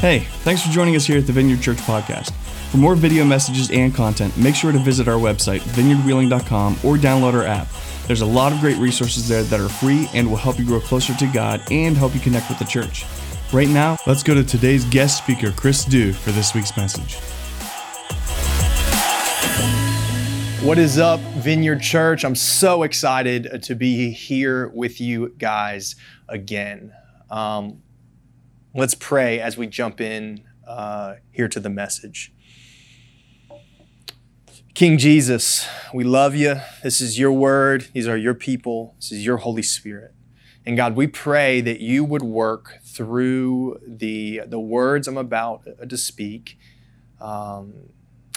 Hey, thanks for joining us here at the Vineyard Church Podcast. For more video messages and content, make sure to visit our website, vineyardwheeling.com, or download our app. There's a lot of great resources there that are free and will help you grow closer to God and help you connect with the church. Right now, let's go to today's guest speaker, Chris Dew, for this week's message. What is up, Vineyard Church? I'm so excited to be here with you guys again. Um, Let's pray as we jump in uh, here to the message. King Jesus, we love you. This is your word. These are your people. This is your Holy Spirit. And God, we pray that you would work through the, the words I'm about to speak, um,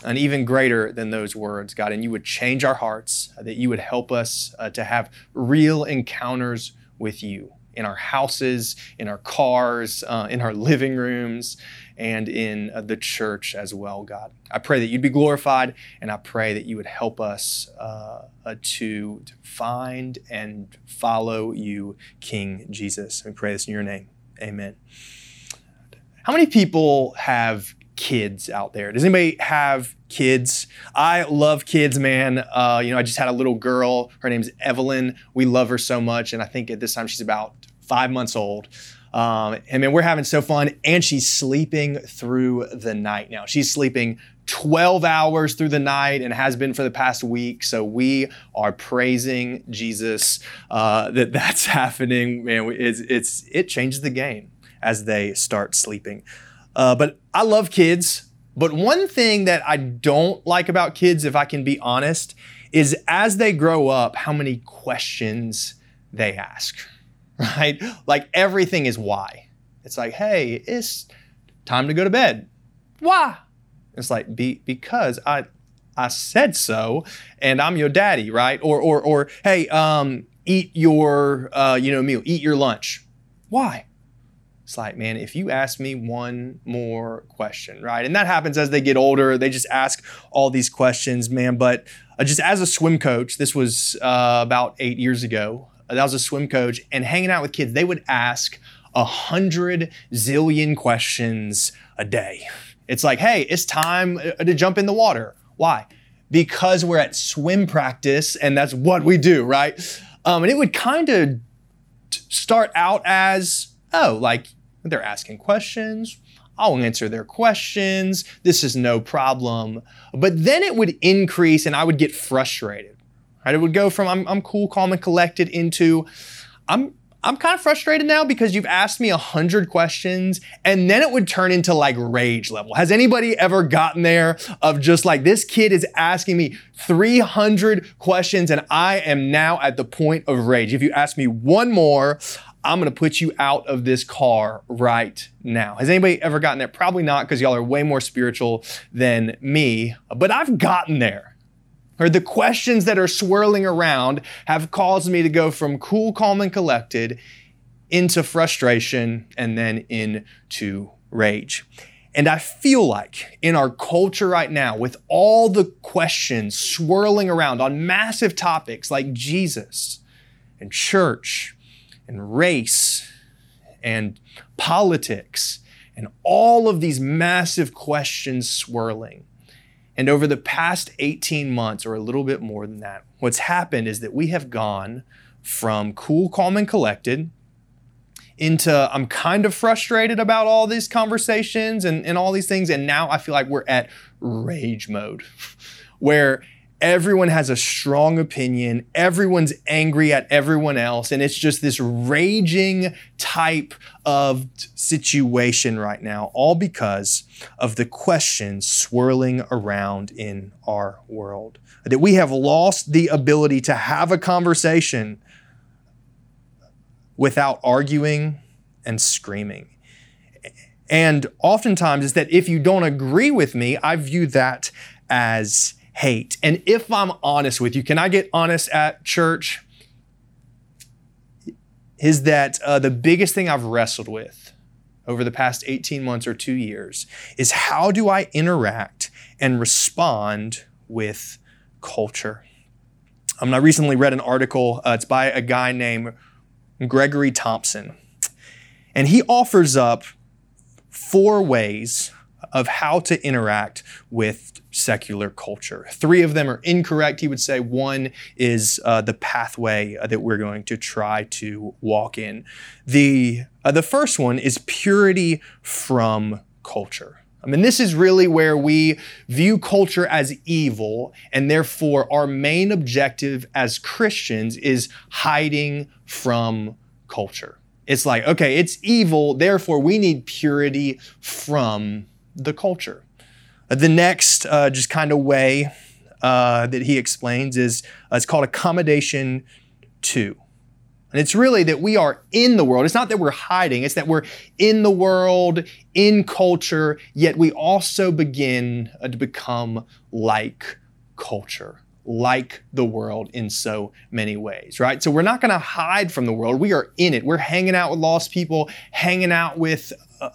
and even greater than those words, God, and you would change our hearts, that you would help us uh, to have real encounters with you in our houses, in our cars, uh, in our living rooms, and in uh, the church as well, God. I pray that you'd be glorified, and I pray that you would help us uh, uh to, to find and follow you, King Jesus. We pray this in your name. Amen. How many people have kids out there? Does anybody have kids? I love kids, man. Uh, you know, I just had a little girl. Her name's Evelyn. We love her so much, and I think at this time she's about five months old. Um, and man, we're having so fun. And she's sleeping through the night now. She's sleeping 12 hours through the night and has been for the past week. So we are praising Jesus uh, that that's happening. Man, it's, it's, it changes the game as they start sleeping. Uh, but I love kids. But one thing that I don't like about kids, if I can be honest, is as they grow up, how many questions they ask right? Like everything is why. It's like, hey, it's time to go to bed. Why? It's like be, because I I said so, and I'm your daddy, right? Or or or hey, um, eat your uh, you know meal, eat your lunch. Why? It's like, man, if you ask me one more question, right? And that happens as they get older. They just ask all these questions, man. But uh, just as a swim coach, this was uh, about eight years ago that was a swim coach, and hanging out with kids, they would ask a hundred zillion questions a day. It's like, hey, it's time uh, to jump in the water. Why? Because we're at swim practice and that's what we do, right? Um, and it would kind of start out as, oh, like they're asking questions. I'll answer their questions. This is no problem. But then it would increase and I would get frustrated Right? It would go from I'm, I'm cool, calm, and collected into I'm I'm kind of frustrated now because you've asked me a hundred questions and then it would turn into like rage level. Has anybody ever gotten there of just like this kid is asking me 300 questions and I am now at the point of rage. If you ask me one more, I'm gonna put you out of this car right now. Has anybody ever gotten there? Probably not because y'all are way more spiritual than me, but I've gotten there or the questions that are swirling around have caused me to go from cool, calm, and collected into frustration and then into rage. And I feel like in our culture right now, with all the questions swirling around on massive topics like Jesus and church and race and politics and all of these massive questions swirling, and over the past 18 months, or a little bit more than that, what's happened is that we have gone from cool, calm, and collected into I'm kind of frustrated about all these conversations and, and all these things. And now I feel like we're at rage mode where everyone has a strong opinion, everyone's angry at everyone else, and it's just this raging type of situation right now, all because of the questions swirling around in our world. That we have lost the ability to have a conversation without arguing and screaming. And oftentimes, is that if you don't agree with me, I view that as hate. And if I'm honest with you, can I get honest at church? Is that uh, the biggest thing I've wrestled with over the past 18 months or two years is how do I interact and respond with culture? Um, I recently read an article, uh, it's by a guy named Gregory Thompson. And he offers up four ways of how to interact with secular culture. Three of them are incorrect, he would say. One is uh, the pathway that we're going to try to walk in. The, uh, the first one is purity from culture. I mean, this is really where we view culture as evil, and therefore our main objective as Christians is hiding from culture. It's like, okay, it's evil, therefore we need purity from the culture. The next, uh, just kind of way uh, that he explains is uh, it's called accommodation to. And it's really that we are in the world. It's not that we're hiding, it's that we're in the world, in culture, yet we also begin uh, to become like culture, like the world in so many ways, right? So we're not going to hide from the world. We are in it. We're hanging out with lost people, hanging out with uh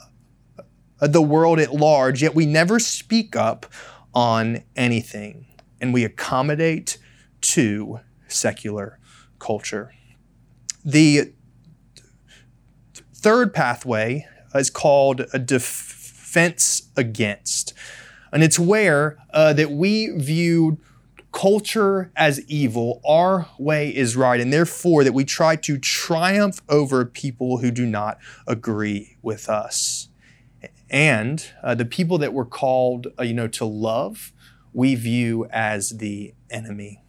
the world at large, yet we never speak up on anything. And we accommodate to secular culture. The third pathway is called a defense against. And it's where uh, that we view culture as evil, our way is right, and therefore that we try to triumph over people who do not agree with us. And uh, the people that we're called, uh, you know, to love, we view as the enemy.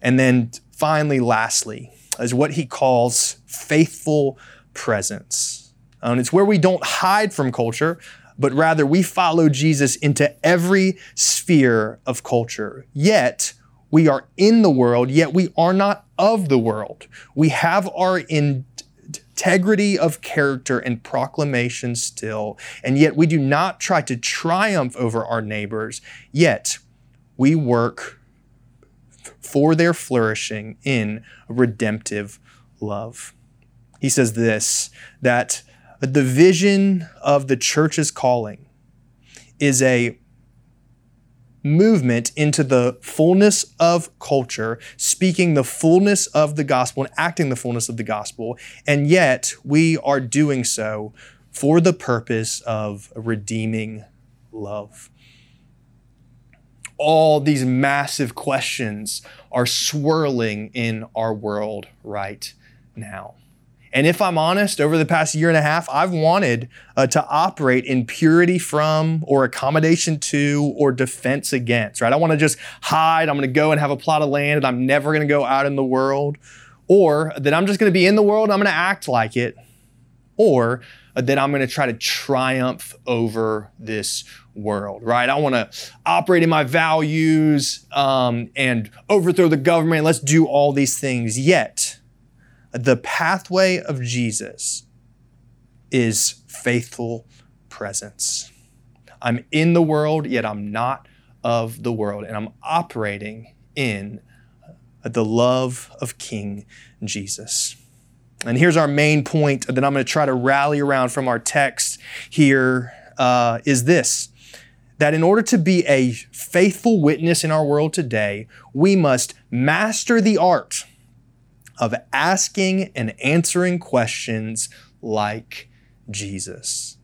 And then finally, lastly, is what he calls faithful presence. And it's where we don't hide from culture, but rather we follow Jesus into every sphere of culture. Yet, we are in the world, yet we are not of the world. We have our integrity of character and proclamation still, and yet we do not try to triumph over our neighbors, yet we work for their flourishing in redemptive love. He says this that the vision of the church's calling is a movement into the fullness of culture, speaking the fullness of the gospel and acting the fullness of the gospel. And yet we are doing so for the purpose of redeeming love all these massive questions are swirling in our world right now. And if I'm honest, over the past year and a half, I've wanted uh, to operate in purity from, or accommodation to, or defense against, right? I want to just hide. I'm going to go and have a plot of land and I'm never going to go out in the world. Or that I'm just going to be in the world and I'm going to act like it. Or that I'm going to try to triumph over this world, right? I want to operate in my values um, and overthrow the government. Let's do all these things. Yet, the pathway of Jesus is faithful presence. I'm in the world, yet I'm not of the world, and I'm operating in the love of King Jesus. And here's our main point that I'm going to try to rally around from our text here uh, is this that in order to be a faithful witness in our world today, we must master the art of asking and answering questions like Jesus.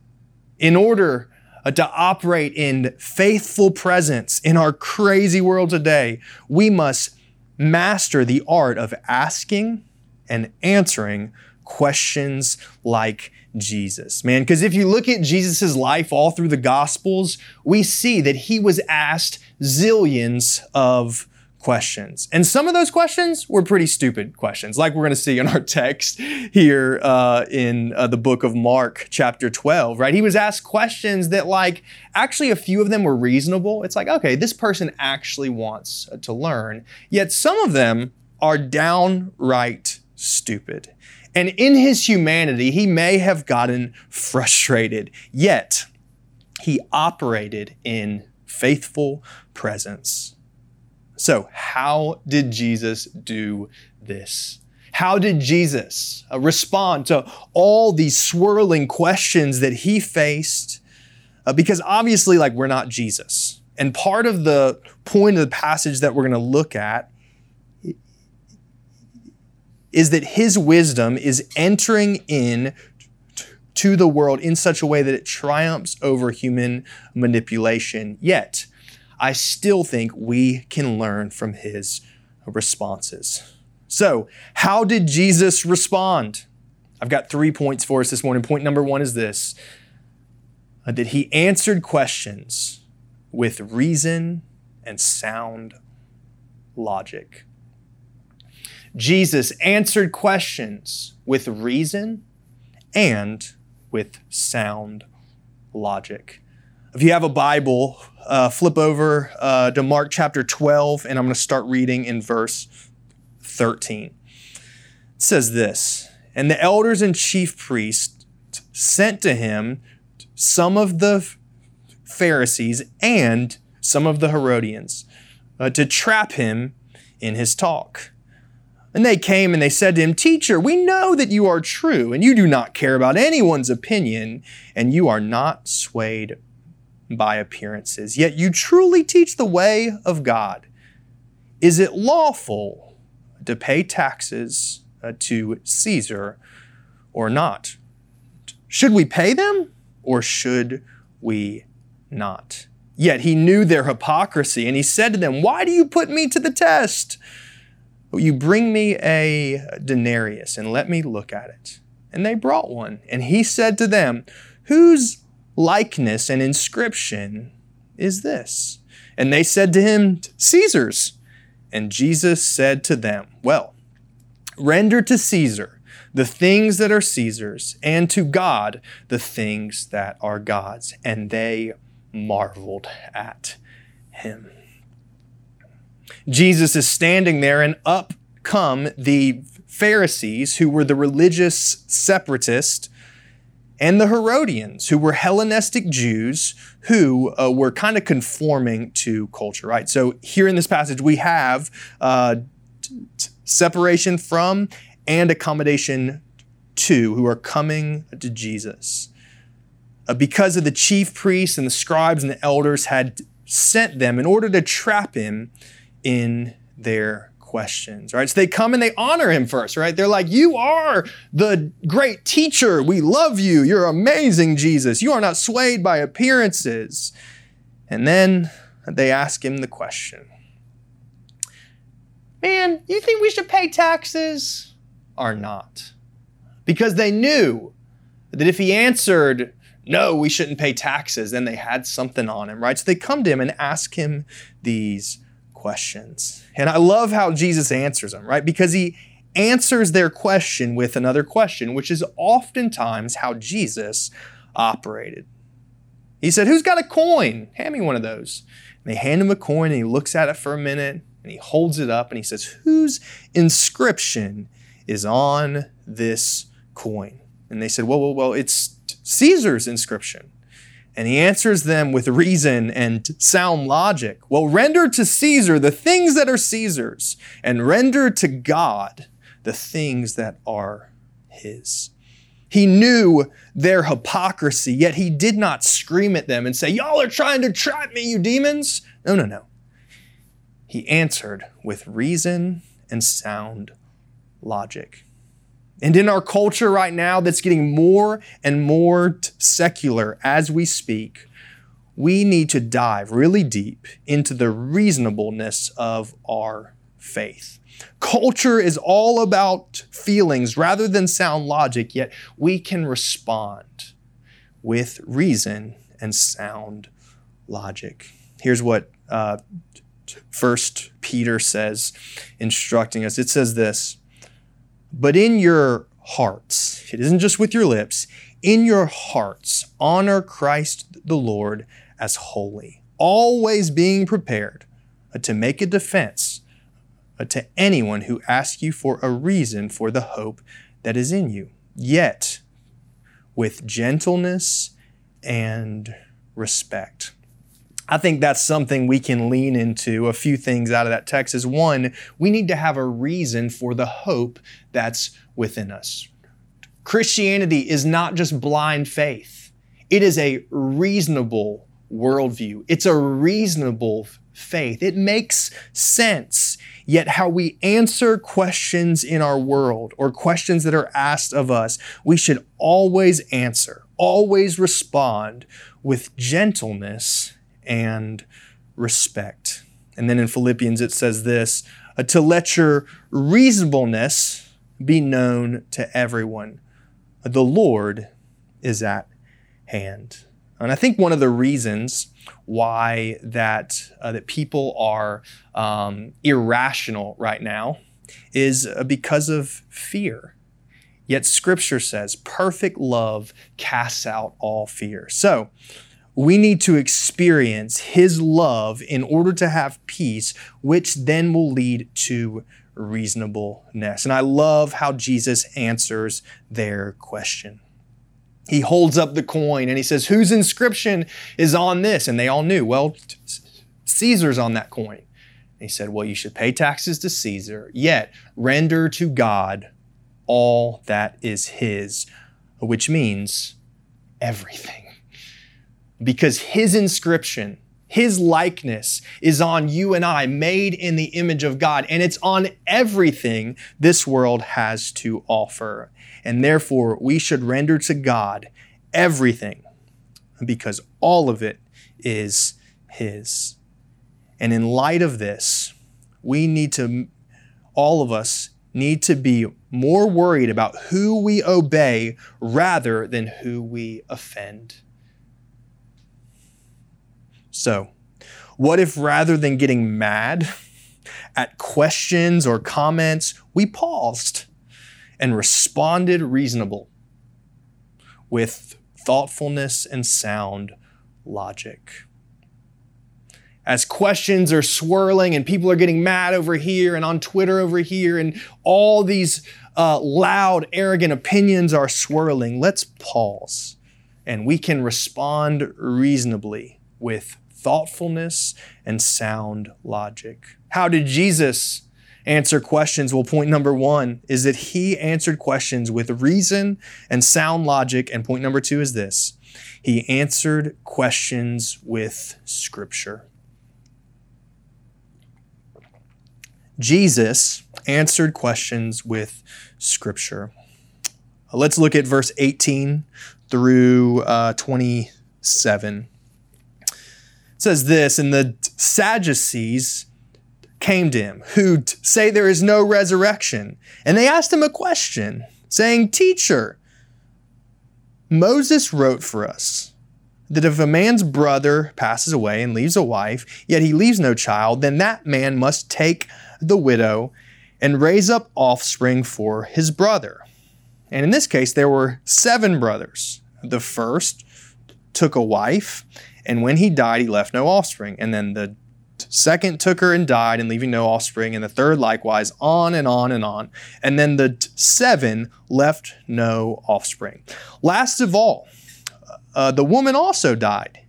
In order uh, to operate in faithful presence in our crazy world today, we must master the art of asking and answering questions like Jesus, man. Because if you look at Jesus' life all through the Gospels, we see that he was asked zillions of questions. And some of those questions were pretty stupid questions, like we're going to see in our text here uh, in uh, the book of Mark, chapter 12, right? He was asked questions that, like, actually, a few of them were reasonable. It's like, okay, this person actually wants to learn. Yet some of them are downright stupid. And in his humanity, he may have gotten frustrated, yet he operated in faithful presence. So, how did Jesus do this? How did Jesus uh, respond to all these swirling questions that he faced? Uh, because obviously, like, we're not Jesus. And part of the point of the passage that we're going to look at is that his wisdom is entering in to the world in such a way that it triumphs over human manipulation. Yet, I still think we can learn from his responses. So, how did Jesus respond? I've got three points for us this morning. Point number one is this uh, that he answered questions with reason and sound logic. Jesus answered questions with reason and with sound logic. If you have a Bible, uh, flip over uh, to Mark chapter 12, and I'm going to start reading in verse 13. It says this And the elders and chief priests sent to him some of the Pharisees and some of the Herodians uh, to trap him in his talk. And they came and they said to him, Teacher, we know that you are true, and you do not care about anyone's opinion, and you are not swayed by appearances. Yet you truly teach the way of God. Is it lawful to pay taxes uh, to Caesar or not? Should we pay them or should we not? Yet he knew their hypocrisy, and he said to them, Why do you put me to the test? You bring me a denarius and let me look at it. And they brought one. And he said to them, Whose likeness and inscription is this? And they said to him, Caesar's. And Jesus said to them, Well, render to Caesar the things that are Caesar's, and to God the things that are God's. And they marveled at him. Jesus is standing there, and up come the Pharisees, who were the religious separatists, and the Herodians, who were Hellenistic Jews who uh, were kind of conforming to culture, right? So here in this passage, we have uh, t- separation from and accommodation to who are coming to Jesus. Uh, because of the chief priests and the scribes and the elders had sent them in order to trap him in their questions, right? So they come and they honor him first, right? They're like, You are the great teacher. We love you. You're amazing, Jesus. You are not swayed by appearances. And then they ask him the question Man, you think we should pay taxes or not? Because they knew that if he answered, no, we shouldn't pay taxes, then they had something on him, right? So they come to him and ask him these questions. And I love how Jesus answers them, right? Because he answers their question with another question, which is oftentimes how Jesus operated. He said, Who's got a coin? Hand me one of those. And they hand him a coin and he looks at it for a minute and he holds it up and he says, Whose inscription is on this coin? And they said, Well, well, well, it's Caesar's inscription. And he answers them with reason and sound logic. Well, render to Caesar the things that are Caesar's, and render to God the things that are his. He knew their hypocrisy, yet he did not scream at them and say, Y'all are trying to trap me, you demons. No, no, no. He answered with reason and sound logic. And in our culture right now that's getting more and more secular as we speak, we need to dive really deep into the reasonableness of our faith. Culture is all about feelings rather than sound logic, yet we can respond with reason and sound logic. Here's what uh, First Peter says, instructing us. It says this but in your hearts, it isn't just with your lips, in your hearts, honor Christ the Lord as holy, always being prepared uh, to make a defense uh, to anyone who asks you for a reason for the hope that is in you, yet with gentleness and respect. I think that's something we can lean into. A few things out of that text is one, we need to have a reason for the hope that's within us. Christianity is not just blind faith, it is a reasonable worldview, it's a reasonable faith. It makes sense. Yet, how we answer questions in our world or questions that are asked of us, we should always answer, always respond with gentleness and respect. And then in Philippians, it says this to let your reasonableness be known to everyone. The Lord is at hand. And I think one of the reasons why that uh, that people are um, irrational right now is uh, because of fear. Yet Scripture says, "Perfect love casts out all fear." So we need to experience His love in order to have peace, which then will lead to reasonableness. And I love how Jesus answers their question. He holds up the coin and he says, Whose inscription is on this? And they all knew, well, Caesar's on that coin. And he said, Well, you should pay taxes to Caesar, yet render to God all that is his, which means everything because his inscription, his likeness is on you and I, made in the image of God, and it's on everything this world has to offer. And therefore, we should render to God everything because all of it is his. And in light of this, we need to, all of us, need to be more worried about who we obey rather than who we offend. So, what if rather than getting mad at questions or comments, we paused and responded reasonable with thoughtfulness and sound logic? As questions are swirling and people are getting mad over here and on Twitter over here, and all these uh, loud, arrogant opinions are swirling, let's pause and we can respond reasonably with thoughtfulness and sound logic. How did Jesus answer questions? Well, point number one is that he answered questions with reason and sound logic. And point number two is this he answered questions with scripture. Jesus answered questions with scripture. Let's look at verse 18 through uh, 27. Says this, and the Sadducees came to him, who say there is no resurrection. And they asked him a question, saying, Teacher, Moses wrote for us that if a man's brother passes away and leaves a wife, yet he leaves no child, then that man must take the widow and raise up offspring for his brother. And in this case, there were seven brothers. The first took a wife and when he died, he left no offspring. And then the second took her and died, and leaving no offspring. And the third likewise, on and on and on. And then the seven left no offspring. Last of all, uh, the woman also died.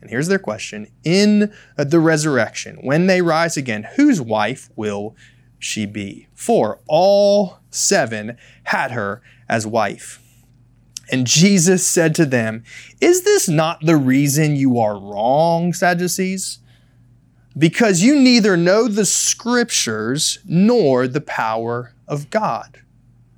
And here's their question In the resurrection, when they rise again, whose wife will she be? For all seven had her as wife. And Jesus said to them, Is this not the reason you are wrong, Sadducees? Because you neither know the scriptures nor the power of God.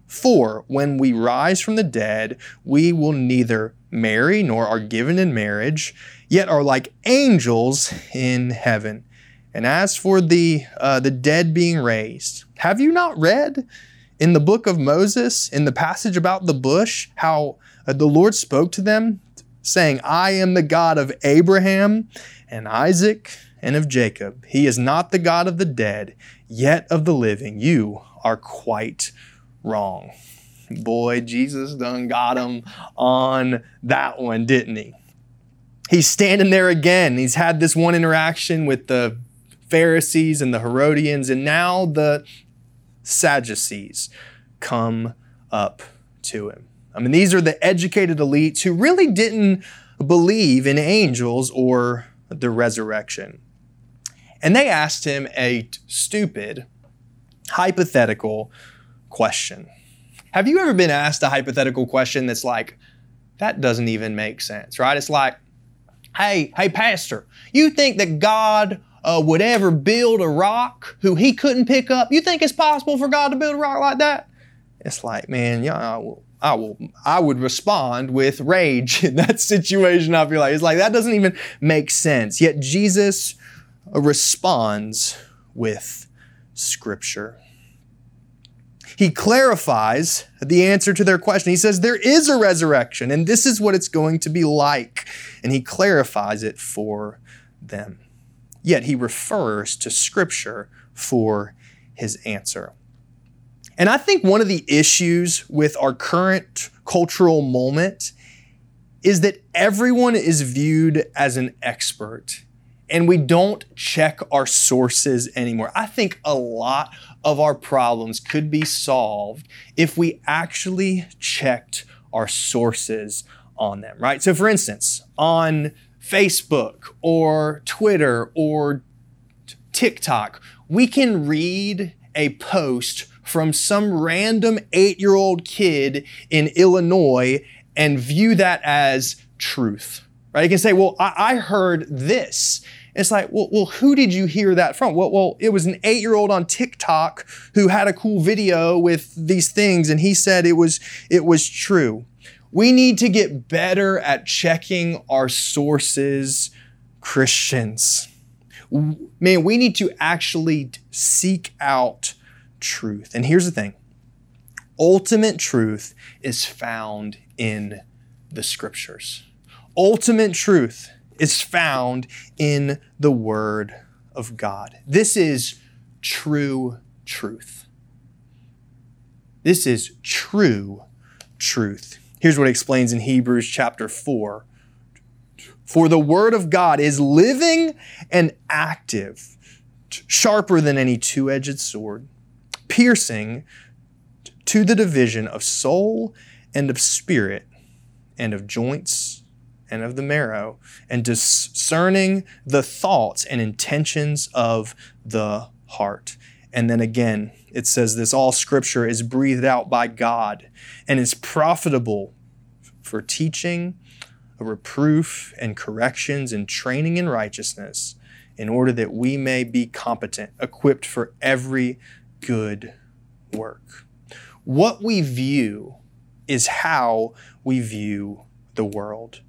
For when we rise from the dead, we will neither marry nor are given in marriage, yet are like angels in heaven. And as for the, uh, the dead being raised, have you not read in the book of Moses, in the passage about the bush, how uh, the Lord spoke to them, saying, I am the God of Abraham and Isaac and of Jacob. He is not the God of the dead, yet of the living. You are quite wrong. Boy, Jesus done got him on that one, didn't he? He's standing there again. He's had this one interaction with the Pharisees and the Herodians, and now the Sadducees come up to him. I mean, these are the educated elites who really didn't believe in angels or the resurrection. And they asked him a stupid, hypothetical question. Have you ever been asked a hypothetical question that's like, that doesn't even make sense, right? It's like, hey, hey, pastor, you think that God uh, would ever build a rock who he couldn't pick up? You think it's possible for God to build a rock like that? It's like, man, yeah, I will, I will, I would respond with rage in that situation. I feel like it's like that doesn't even make sense. Yet Jesus responds with Scripture. He clarifies the answer to their question. He says, There is a resurrection, and this is what it's going to be like. And he clarifies it for them. Yet he refers to Scripture for his answer. And I think one of the issues with our current cultural moment is that everyone is viewed as an expert and we don't check our sources anymore. I think a lot of our problems could be solved if we actually checked our sources on them, right? So, for instance, on Facebook or Twitter or TikTok, we can read a post from some random eight year old kid in Illinois and view that as truth, right? You can say, well, I, I heard this. It's like, well, well, who did you hear that from? Well, well, it was an eight-year-old on TikTok who had a cool video with these things, and he said it was it was true. We need to get better at checking our sources, Christians. Man, we need to actually seek out truth. And here's the thing ultimate truth is found in the scriptures. Ultimate truth is found in the Word of God. This is true truth. This is true truth. Here's what it explains in Hebrews chapter 4. For the Word of God is living and active, sharper than any two edged sword piercing to the division of soul and of spirit and of joints and of the marrow, and discerning the thoughts and intentions of the heart. And then again, it says this all scripture is breathed out by God and is profitable for teaching, reproof, and corrections, and training in righteousness, in order that we may be competent, equipped for every good work. What we view is how we view the world.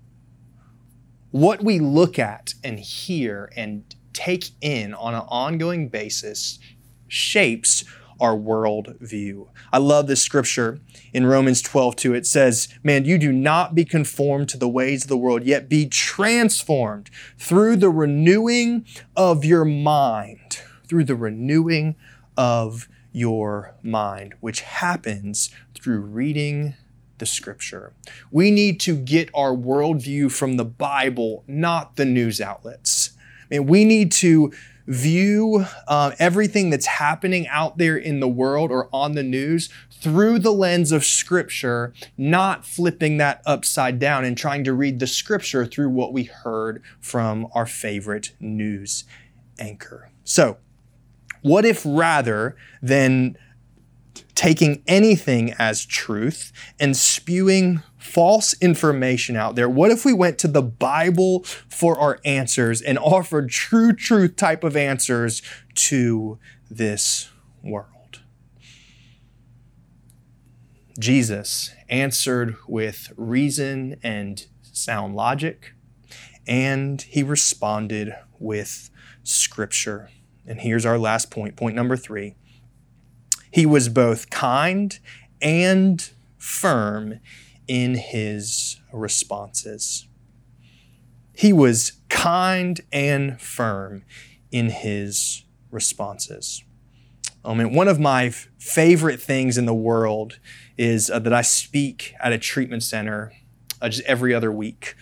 What we look at and hear and take in on an ongoing basis shapes our world view. I love this scripture in Romans 12, 2. It says, Man, you do not be conformed to the ways of the world, yet be transformed through the renewing of your mind. Through the renewing of your mind, which happens through reading the scripture. We need to get our worldview from the Bible, not the news outlets. I mean, we need to view uh, everything that's happening out there in the world or on the news through the lens of scripture, not flipping that upside down and trying to read the scripture through what we heard from our favorite news anchor. So, what if rather than taking anything as truth and spewing false information out there, what if we went to the Bible for our answers and offered true truth type of answers to this world? Jesus answered with reason and sound logic, and he responded with scripture. And here's our last point, point number three. He was both kind and firm in his responses. He was kind and firm in his responses. I mean, one of my favorite things in the world is uh, that I speak at a treatment center uh, just every other week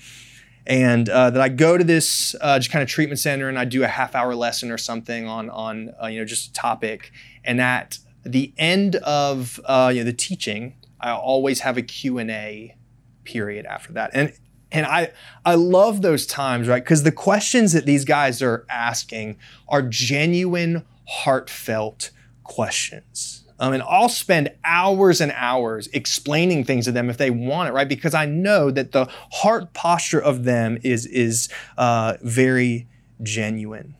and uh, that I go to this uh, just kind of treatment center and I do a half hour lesson or something on on uh, you know just a topic. And at the end of uh, you know the teaching, I always have a Q and A period after that. And and I I love those times, right? Because the questions that these guys are asking are genuine, heartfelt questions. Um, and I'll spend hours and hours explaining things to them if they want it, right? Because I know that the heart posture of them is, is uh, very genuine.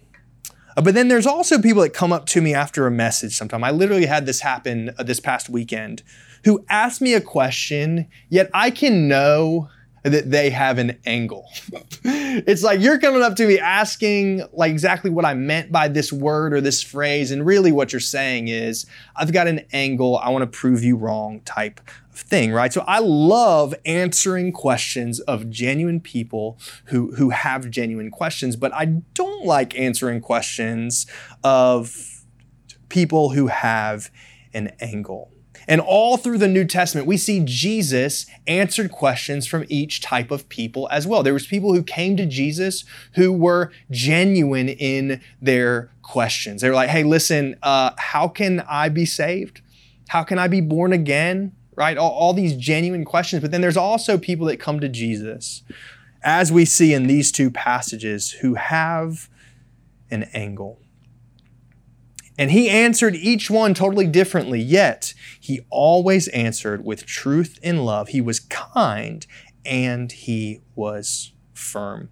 Uh, but then there's also people that come up to me after a message sometime. I literally had this happen uh, this past weekend who asked me a question, yet I can know that they have an angle. it's like you're coming up to me asking like exactly what I meant by this word or this phrase and really what you're saying is I've got an angle, I want to prove you wrong type thing, right? So I love answering questions of genuine people who who have genuine questions, but I don't like answering questions of people who have an angle. And all through the New Testament, we see Jesus answered questions from each type of people as well. There was people who came to Jesus who were genuine in their questions. They were like, hey, listen, uh, how can I be saved? How can I be born again? Right? All, all these genuine questions. But then there's also people that come to Jesus, as we see in these two passages, who have an angle. And he answered each one totally differently, yet he always answered with truth and love. He was kind and he was firm.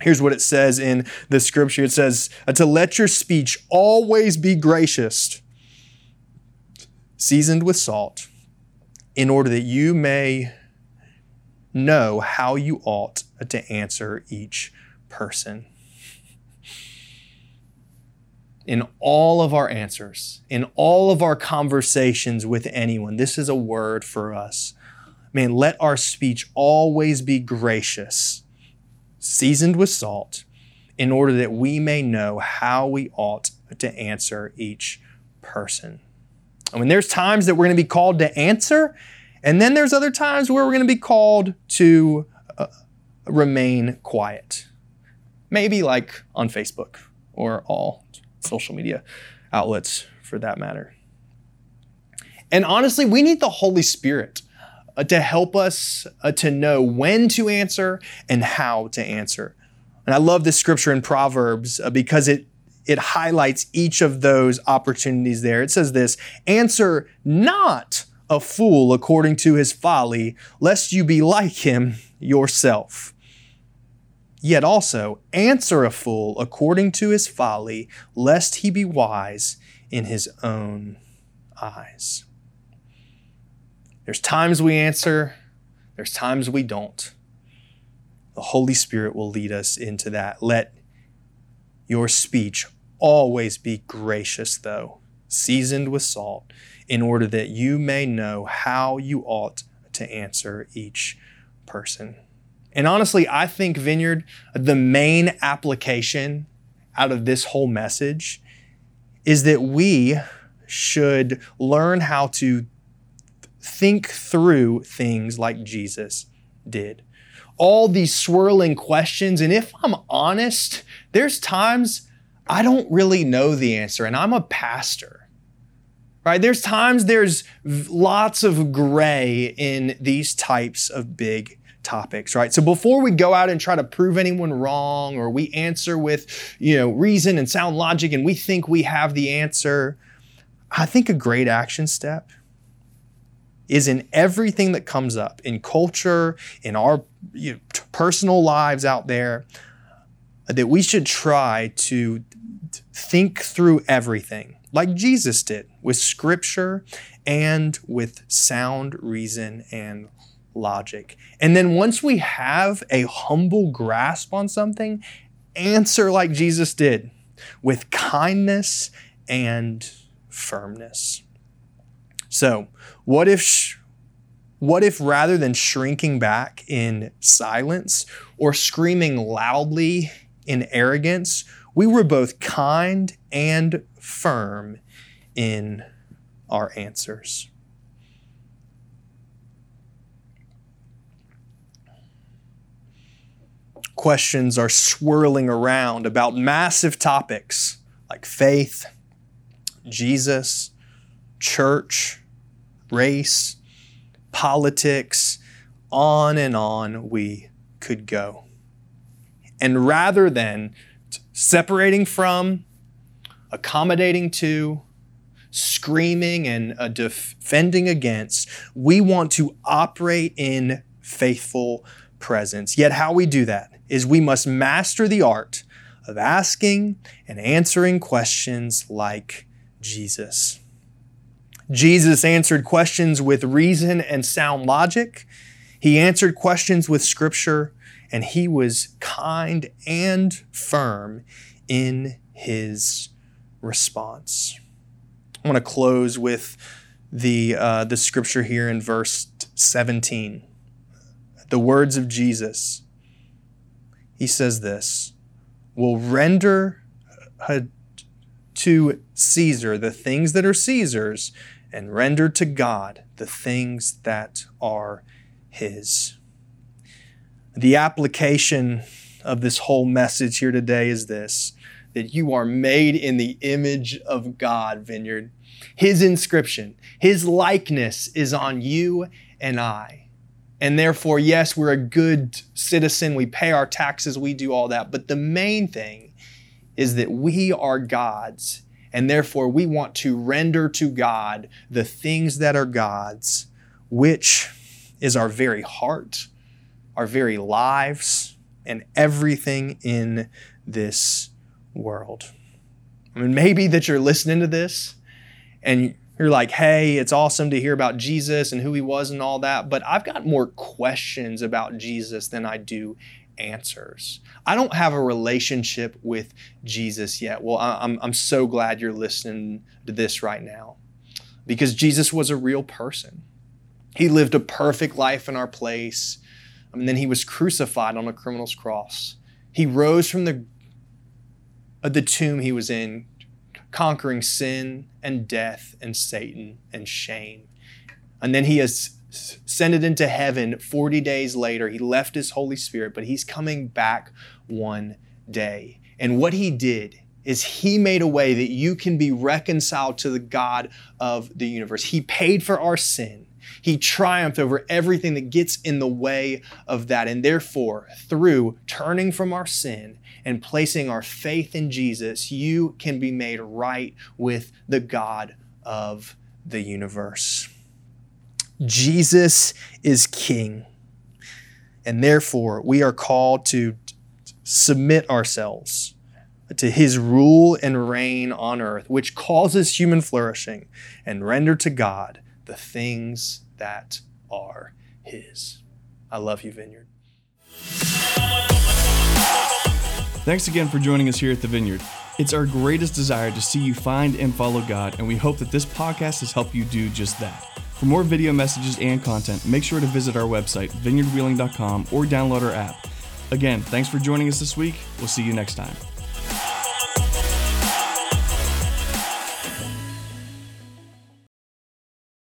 Here's what it says in the scripture it says, uh, To let your speech always be gracious, seasoned with salt, in order that you may know how you ought to answer each person in all of our answers, in all of our conversations with anyone. This is a word for us. Man, let our speech always be gracious, seasoned with salt, in order that we may know how we ought to answer each person. I mean, there's times that we're going to be called to answer, and then there's other times where we're going to be called to uh, remain quiet. Maybe like on Facebook or all social media outlets for that matter. And honestly, we need the Holy Spirit uh, to help us uh, to know when to answer and how to answer. And I love this scripture in Proverbs uh, because it it highlights each of those opportunities there. It says this, answer not a fool according to his folly, lest you be like him yourself. Yet also answer a fool according to his folly, lest he be wise in his own eyes. There's times we answer, there's times we don't. The Holy Spirit will lead us into that. Let your speech always be gracious, though, seasoned with salt, in order that you may know how you ought to answer each person. And honestly, I think Vineyard, the main application out of this whole message is that we should learn how to think through things like Jesus did. All these swirling questions. And if I'm honest, there's times I don't really know the answer, and I'm a pastor. Right? There's times there's lots of gray in these types of big topics, right? So before we go out and try to prove anyone wrong or we answer with, you know, reason and sound logic and we think we have the answer, I think a great action step is in everything that comes up in culture, in our you know, personal lives out there, that we should try to think through everything like Jesus did with scripture and with sound reason and logic. And then once we have a humble grasp on something, answer like Jesus did with kindness and firmness. So, what if what if rather than shrinking back in silence or screaming loudly in arrogance, we were both kind and firm in our answers? questions are swirling around about massive topics like faith, Jesus, church, race, politics, on and on we could go. And rather than separating from, accommodating to, screaming and uh, defending against, we want to operate in faithful presence. Yet, how we do that is we must master the art of asking and answering questions like Jesus. Jesus answered questions with reason and sound logic. He answered questions with scripture, and he was kind and firm in his response. I want to close with the, uh, the scripture here in verse 17. The words of Jesus. He says this will render to Caesar the things that are Caesar's, and render to God the things that are his. The application of this whole message here today is this that you are made in the image of God, Vineyard. His inscription, His likeness is on you and I. And therefore, yes, we're a good citizen. We pay our taxes, we do all that. But the main thing is that we are God's. And therefore, we want to render to God the things that are God's, which is our very heart, our very lives, and everything in this world. I mean, maybe that you're listening to this and you're like, hey, it's awesome to hear about Jesus and who he was and all that, but I've got more questions about Jesus than I do answers. I don't have a relationship with Jesus yet. Well, I'm, I'm so glad you're listening to this right now because Jesus was a real person. He lived a perfect life in our place. And then he was crucified on a criminal's cross. He rose from the, uh, the tomb he was in, conquering sin and death and Satan and shame. And then he has ascended into heaven 40 days later. He left his Holy Spirit, but he's coming back one day. And what he did is he made a way that you can be reconciled to the God of the universe. He paid for our sin. He triumphed over everything that gets in the way of that. And therefore, through turning from our sin and placing our faith in Jesus, you can be made right with the God of the universe. Jesus is King. And therefore, we are called to submit ourselves to his rule and reign on earth, which causes human flourishing, and render to God the things that are his. I love you, Vineyard. Thanks again for joining us here at the Vineyard. It's our greatest desire to see you find and follow God, and we hope that this podcast has helped you do just that. For more video messages and content, make sure to visit our website, vineyardwheeling.com, or download our app. Again, thanks for joining us this week. We'll see you next time.